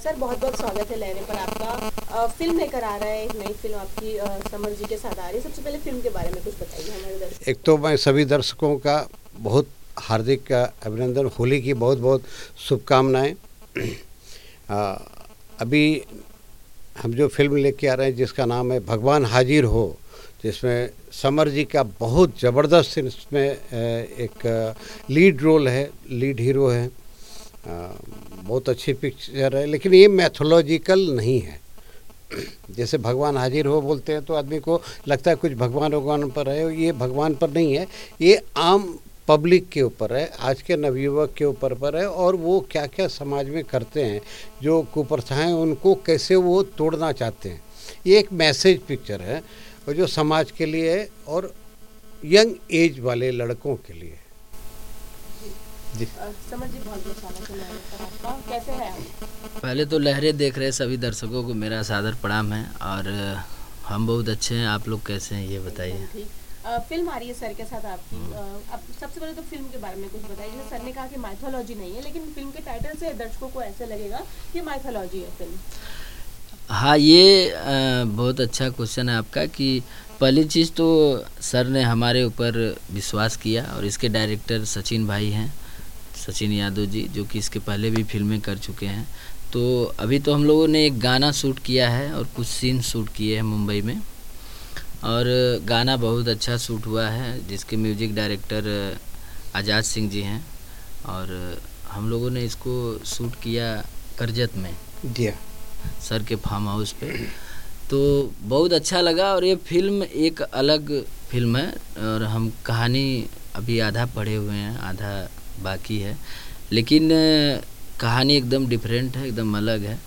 Sir बहुत बहुत स्वागत है लहरे पर आपका। फ़िल्म लेकर आ रहा है, एक नई फ़िल्म आपकी समर जी के साथ आ रही है। सबसे पहले फ़िल्म के बारे में कुछ बताइए हमारे दर्शक एक तो मैं सभी दर्शकों का बहुत हार्दिक अभिनंदन। होली की बहुत बहुत शुभकामनाएँ अभी हम जो फ़िल्म लेके आ रहे हैं, जिसका नाम है भगवान हाजिर हो, जिसमें समर जी का बहुत ज़बरदस्त इसमें एक लीड रोल है लीड हीरो है। बहुत अच्छी पिक्चर है, लेकिन ये मैथोलॉजिकल नहीं है। जैसे भगवान हाजिर हो बोलते हैं तो आदमी को लगता है कुछ भगवान भगवान पर है ये भगवान पर नहीं है। ये आम पब्लिक के ऊपर है, आज के नवयुवक के ऊपर पर है, और वो क्या क्या समाज में करते हैं, जो कुप्रथाएँ उनको कैसे वो तोड़ना चाहते हैं। ये एक मैसेज पिक्चर है, और जो समाज के लिए और यंग एज वाले लड़कों के लिए। जी। समझ बहुत बहुत कैसे है पहले तो लहरें देख रहे सभी दर्शकों को मेरा सादर प्रणाम है और हम बहुत अच्छे हैं आप लोग कैसे हैं ये बताइए। फ़िल्म आ रही है सर के साथ आपकी। हम्म। अब सबसे पहले तो फ़िल्म के बारे में कुछ बताइए। जैसे सर ने कहा कि माइथोलॉजी नहीं है लेकिन फ़िल्म के टाइटल से दर्शकों को ऐसे लगेगा कि माइथोलॉजी है फ़िल्म। हाँ ये बहुत अच्छा क्वेश्चन है आपका कि पहली चीज़ तो सर ने हमारे ऊपर विश्वास किया और इसके डायरेक्टर सचिन भाई हैं। सचिन यादव जी जो कि इसके पहले भी फ़िल्में कर चुके हैं। तो अभी तो हम लोगों ने एक गाना शूट किया है और कुछ सीन शूट किए हैं मुंबई में। और गाना बहुत अच्छा शूट हुआ है जिसके म्यूज़िक डायरेक्टर आज़ाद सिंह जी हैं। और हम लोगों ने इसको शूट किया करजत में। दिया सर के फार्म हाउस पे। तो बहुत अच्छा लगा और ये फ़िल्म एक अलग फ़िल्म है और हम कहानी अभी आधा पढ़े हुए हैं आधा बाकी है। लेकिन कहानी एकदम डिफरेंट है एकदम अलग है।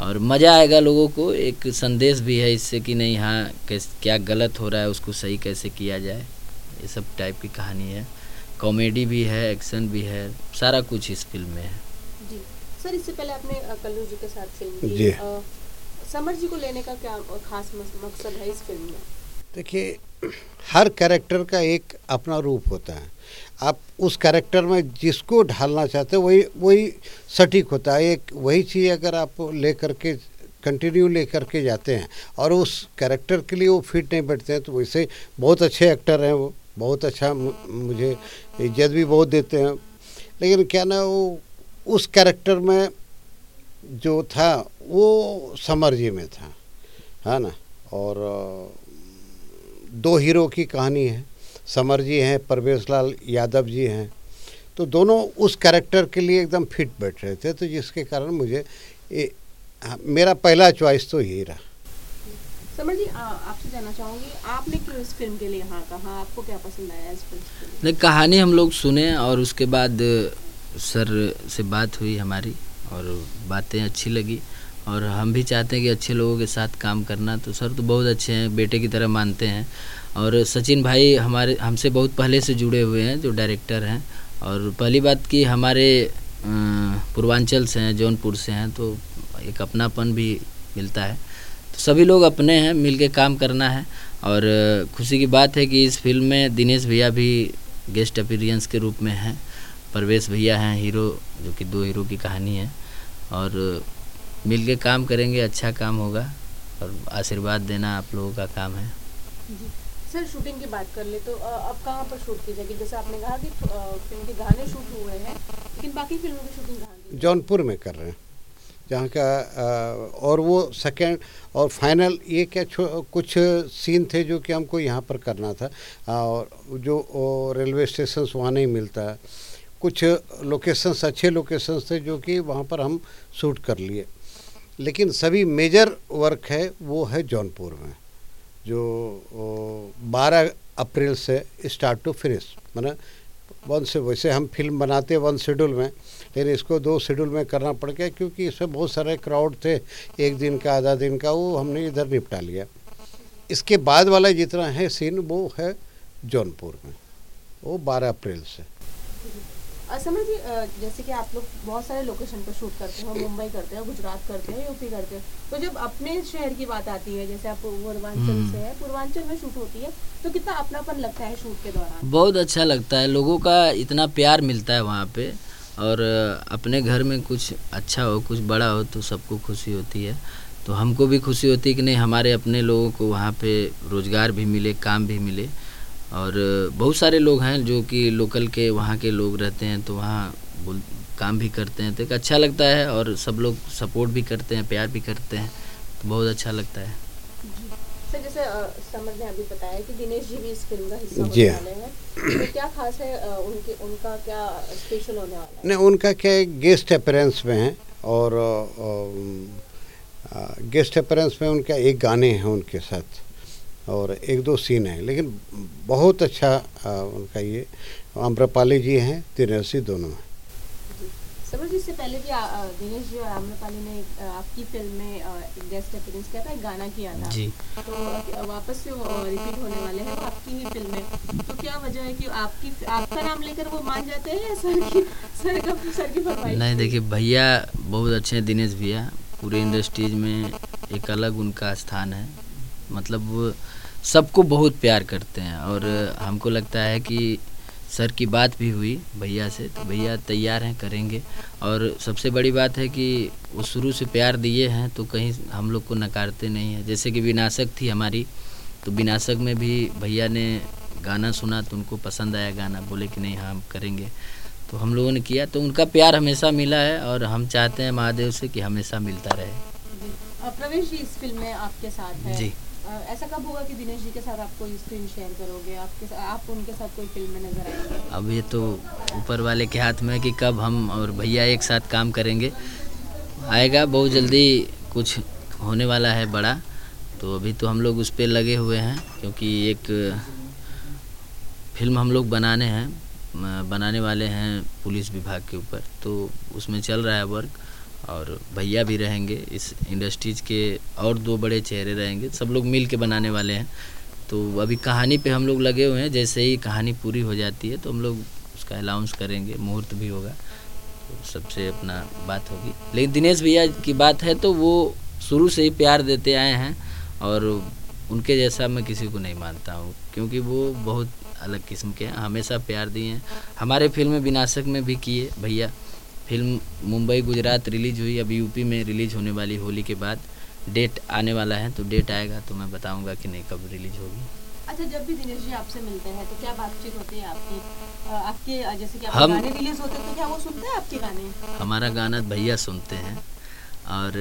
और मज़ा आएगा लोगों को एक संदेश भी है इससे कि नहीं हाँ कैस क्या गलत हो रहा है उसको सही कैसे किया जाए। ये सब टाइप की कहानी है। कॉमेडी भी है एक्शन भी है सारा कुछ इस फ़िल्म में है। जी। सर इससे पहले आपने कल्लू जी के साथ फ़िल्म की। जी। समर जी को लेने का क्या खास मकसद है इस फ़िल्म में? देखिए, हर कैरेक्टर का एक अपना रूप होता है। आप उस कैरेक्टर में जिसको ढालना चाहते हो, वही वही सटीक होता है। एक, वही चीज़ अगर आप ले करके कंटिन्यू ले करके जाते हैं और उस कैरेक्टर के लिए वो फिट नहीं बैठते हैं तो वैसे बहुत अच्छे एक्टर हैं वो, बहुत अच्छा मुझे इज़्ज़त भी बहुत देते हैं। लेकिन क्या ना, वो उस कैरेक्टर में जो था, वो समर जी में था, है ना? और दो हीरो की कहानी है। समर जी हैं परवेश लाल यादव जी हैं। तो दोनों उस कैरेक्टर के लिए एकदम फिट बैठ रहे थे तो जिसके कारण मुझे ए, हाँ, मेरा पहला चॉइस तो यही रहा। समर जी आपसे जानना चाहूँगी आपने क्यों इस फ़िल्म के लिए हाँ कहा? आपको क्या पसंद आया इस फ़िल्म नहीं कहानी हम लोग सुने और उसके बाद सर से बात हुई हमारी और बातें अच्छी लगी। और हम भी चाहते हैं कि अच्छे लोगों के साथ काम करना। तो सर तो बहुत अच्छे हैं, बेटे की तरह मानते हैं। और सचिन भाई हमारे, हमसे बहुत पहले से जुड़े हुए हैं, जो डायरेक्टर हैं। और पहली बात कि हमारे पूर्वांचल से हैं, जौनपुर से हैं तो एक अपनापन भी मिलता है। तो सभी लोग अपने हैं मिल के काम करना है। और खुशी की बात है कि इस फ़िल्म में दिनेश भैया भी गेस्ट अपीरियंस के रूप में हैं। परवेश भैया हैं, हीरो, जो कि दो हीरो की कहानी है। और मिल के काम करेंगे अच्छा काम होगा और आशीर्वाद देना आप लोगों का काम है। सर शूटिंग की बात कर ले तो अब कहाँ पर शूट की जाएगी? जैसे आपने कहा कि फ़िल्म के गाने शूट हुए हैं लेकिन बाकी फ़िल्मों की शूटिंग कहाँ जौनपुर में कर रहे हैं जहाँ का और वो सेकेंड और फाइनल ये क्या कुछ सीन थे जो कि हमको यहाँ पर करना था और जो रेलवे स्टेशन वहाँ नहीं मिलता। है कुछ लोकेशंस अच्छे लोकेशंस थे जो कि वहाँ पर हम शूट कर लिए। लेकिन सभी मेजर वर्क है, वो है जौनपुर में, जो 12 अप्रैल से स्टार्ट टू फिनिश मैंने वन से, वैसे हम फ़िल्म बनाते वन शेड्यूल में, लेकिन इसको दो शेड्यूल में करना पड़ गया क्योंकि इसमें बहुत सारे क्राउड थे, एक दिन का, आधा दिन का, वो हमने इधर निपटा लिया। इसके बाद वाला जितना है सीन वो है जौनपुर में, वो बारह अप्रैल से। समर जी जैसे कि आप लोग बहुत सारे लोकेशन पर शूट करते हो मुंबई करते हो गुजरात करते हो यूपी करते हो तो जब अपने शहर की बात आती है जैसे आप पूर्वांचल हम्म। से है पूर्वांचल में शूट होती है तो कितना अपनापन लगता है शूट के दौरान बहुत अच्छा लगता है लोगों का इतना प्यार मिलता है वहाँ पे और अपने घर में कुछ अच्छा हो कुछ बड़ा हो तो सबको खुशी होती है तो हमको भी खुशी होती है कि नहीं हमारे अपने लोगों को वहाँ पे रोज़गार भी मिले काम भी मिले और बहुत सारे लोग हैं जो कि लोकल के वहाँ के लोग रहते हैं तो वहाँ बोल काम भी करते हैं तो एक अच्छा लगता है और सब लोग सपोर्ट भी करते हैं प्यार भी करते हैं तो बहुत अच्छा लगता है। सर जैसे समर ने अभी बताया कि दिनेश जी भी इस फ़िल्म का हिस्सा होने। वाले हैं तो क्या खास है उनके उनका क्या स्पेशल होने वाला है? नहीं उनका क्या गेस्ट अपेरेंस में है और गेस्ट अपेरेंस में उनका एक गाने हैं उनके साथ। और एक दो सीन हैं लेकिन बहुत अच्छा आ, उनका ये आम्रपाली जी हैं तिरसी दोनों हैं। जी इससे पहले भी दिनेश जी और आम्रपाली ने आपकी फ़िल्म में गेस्ट अपीयरेंस किया था गाना किया था। जी। तो वापस से वो रिपीट होने वाले हैं आपकी ही फ़िल्म में। तो क्या वजह है कि आपकी आपका नाम लेकर वो मान जाते हैं या सर की सर का सर की फरमाइश नहीं देखिए भैया बहुत अच्छे हैं दिनेश भैया। पूरे इंडस्ट्रीज़ में एक अलग उनका स्थान है। मतलब सबको बहुत प्यार करते हैं और हमको लगता है कि सर की बात भी हुई भैया से तो भैया तैयार हैं करेंगे। और सबसे बड़ी बात है कि वो शुरू से प्यार दिए हैं तो कहीं हम लोग को नकारते नहीं हैं। जैसे कि विनाशक थी हमारी तो विनाशक में भी भैया ने गाना सुना तो उनको पसंद आया गाना बोले कि नहीं हाँ हम करेंगे। तो हम लोगों ने किया तो उनका प्यार हमेशा मिला है और हम चाहते हैं महादेव से कि हमेशा मिलता रहे। प्रवेश जी इस फ़िल्म में आपके साथ है। जी। ऐसा कब होगा कि दिनेश जी के साथ आप कोई स्क्रीन शेयर करोगे? आपके आप उनके साथ कोई फ़िल्म में नज़र आएँगे? अब ये तो ऊपर वाले के हाथ में है कि कब हम और भैया एक साथ काम करेंगे। आएगा, बहुत जल्दी कुछ होने वाला है बड़ा तो अभी तो हम लोग उस पर लगे हुए हैं, क्योंकि एक फ़िल्म हम लोग बनाने हैं बनाने वाले हैं पुलिस विभाग के ऊपर तो उसमें चल रहा है वर्क और भैया भी रहेंगे इस इंडस्ट्रीज़ के और दो बड़े चेहरे रहेंगे, सब लोग मिल के बनाने वाले हैं। तो अभी कहानी पे हम लोग लगे हुए हैं, जैसे ही कहानी पूरी हो जाती है तो हम लोग उसका अनाउंस करेंगे, मुहूर्त भी होगा। तो सबसे अपना बात होगी। लेकिन दिनेश भैया की बात है तो वो शुरू से ही प्यार देते आए हैं और उनके जैसा मैं किसी को नहीं मानता हूँ, क्योंकि वो बहुत अलग किस्म के हैं, हमेशा प्यार दिए हैं। हमारे फ़िल्म विनाशक में भी किए, भैया। फ़िल्म मुंबई गुजरात रिलीज़ हुई अभी यूपी में रिलीज़ होने वाली होली के बाद डेट आने वाला है तो डेट आएगा तो मैं बताऊँगा कि नहीं कब रिलीज़ होगी। अच्छा जब भी दिनेश जी आपसे मिलते हैं तो क्या बातचीत होती है आपकी? आपके जैसे कि हम- गाने रिलीज़ होते हैं तो क्या वो सुनते हैं आपके गाने? हमारा गाना भैया सुनते हैं और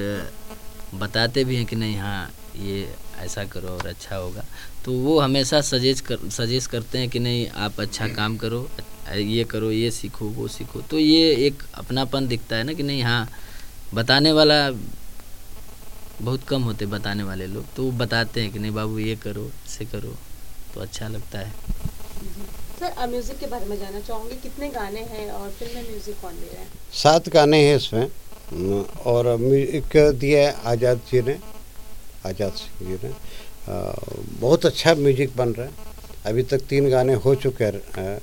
बताते भी हैं कि नहीं हाँ ये ऐसा करो और अच्छा होगा। तो वो हमेशा सजेस्ट कर सजेस्ट करते हैं कि नहीं आप अच्छा काम करो ये करो ये सीखो वो सीखो। तो ये एक अपनापन दिखता है ना कि नहीं हाँ बताने वाला बहुत कम होते बताने वाले लोग। तो वो बताते हैं कि नहीं बाबू ये करो ऐसे करो तो अच्छा लगता है। सर म्यूज़िक के बारे में जानना चाहूँगी? कितने गाने हैं और फ़िल्म में म्यूज़िक कौन दे रहा है? सात गाने हैं इसमें। और म्यूज़िक दिया है आज़ाद जी ने आज़ाद सिंह जी ने। बहुत अच्छा म्यूज़िक बन रहा है। अभी तक तीन गाने हो चुके हैं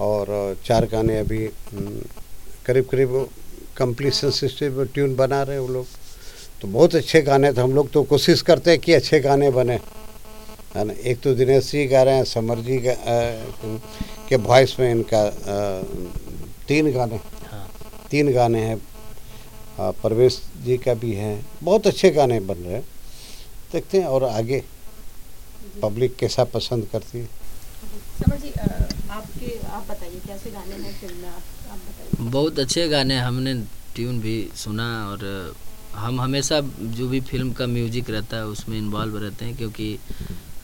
और चार गाने अभी करीब करीब कंप्लीसन सिस्टम में ट्यून बना रहे हैं वो लोग। तो बहुत अच्छे गाने थे। हम लोग तो कोशिश करते हैं कि अच्छे गाने बने। है ना? एक तो दिनेश जी गा रहे हैं समर जी गा- के वॉइस में इनका तीन गाने। हाँ। तीन गाने हैं। परवेश जी का भी है। बहुत अच्छे गाने बन रहे हैं। देखते हैं और आगे पब्लिक कैसा पसंद करती है। आप बताइए, कैसे बहुत अच्छे गाने हमने ट्यून भी सुना और हम हमेशा जो भी फ़िल्म का म्यूज़िक रहता है, उसमें इन्वॉल्व रहते हैं क्योंकि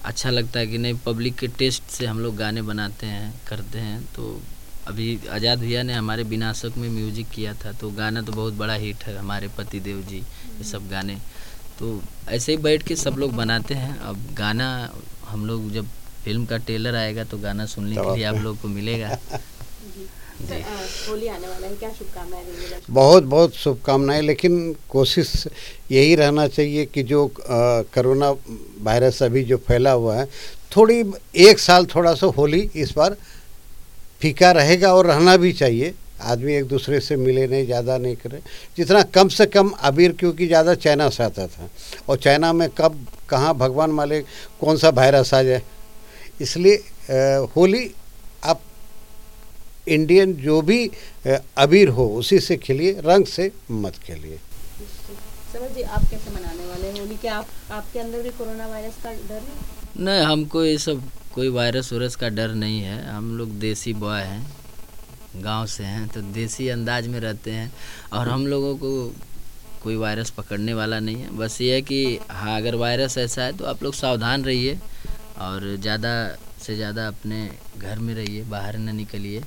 अच्छा लगता है कि नहीं पब्लिक के टेस्ट से हम लोग गाने बनाते हैं, करते हैं। तो अभी आज़ाद भैया ने हमारे विनाशक में म्यूज़िक किया था तो गाना तो बहुत बड़ा हिट है हमारे पति देव जी, ये सब गाने। तो ऐसे ही बैठ के सब लोग बनाते हैं। अब गाना हम लोग जब फ़िल्म का टेलर आएगा तो गाना सुनने के लिए आप लोग को मिलेगा। जी। सर, होली आने वाला है क्या शुभकामनाएँ बहुत बहुत शुभकामनाएँ लेकिन कोशिश यही रहना चाहिए कि जो कोरोना वायरस अभी जो फैला हुआ है थोड़ी एक साल थोड़ा सा होली इस बार फीका रहेगा और रहना भी चाहिए। आदमी एक दूसरे से मिले नहीं ज़्यादा नहीं करे। जितना कम से कम अबीर क्योंकि ज़्यादा चाइना से आता था। और चाइना में कब कहाँ भगवान मालिक कौन सा वायरस आ जाए? इसलिए होली आप इंडियन जो भी अबीर हो उसी से खेलिए रंग से मत खेलिए। समझ जी आप कैसे मनाने वाले हैं होली? क्या आप आपके अंदर भी कोरोना वायरस का डर है? नहीं हमको ये सब कोई वायरस वायरस का डर नहीं है। हम लोग देसी बॉय हैं गाँव से हैं तो देसी अंदाज में रहते हैं। और हम लोगों को कोई वायरस पकड़ने वाला नहीं है। बस ये है कि हाँ अगर वायरस ऐसा है तो आप लोग सावधान रहिए। और ज़्यादा से ज़्यादा अपने घर में रहिए बाहर न निकलिए।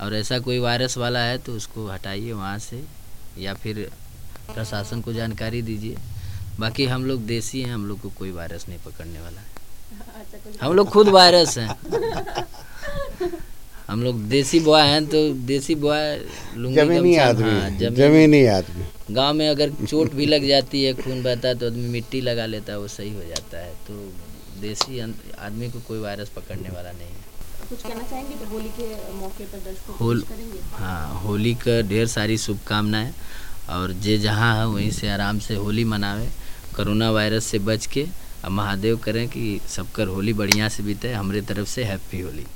और ऐसा कोई वायरस वाला है तो उसको हटाइए वहाँ से या फिर प्रशासन को जानकारी दीजिए। बाकी हम लोग देसी हैं हम लोग को कोई वायरस नहीं पकड़ने वाला है। अच्छा हम लोग खुद वायरस हैं। हम लोग देसी बॉय हैं तो देसी बॉय लुंगी जमीनी आदमी हाँ, जमीनी जमीनी आदमी। गाँव में अगर चोट भी लग जाती है खून बहता है तो आदमी मिट्टी लगा लेता है वो सही हो जाता है। तो देसी आदमी को कोई वायरस पकड़ने वाला नहीं है। कुछ कहना चाहेंगे तो होली के मौके पर दर्शकों होल करेंगे? हाँ होली का ढेर सारी शुभकामनाएँ और जे जहाँ है वहीं से आराम से होली मनावे। कोरोना वायरस से बच के अब महादेव करें कि सबकर होली बढ़िया से बीते हमरे तरफ़ से हैप्पी होली।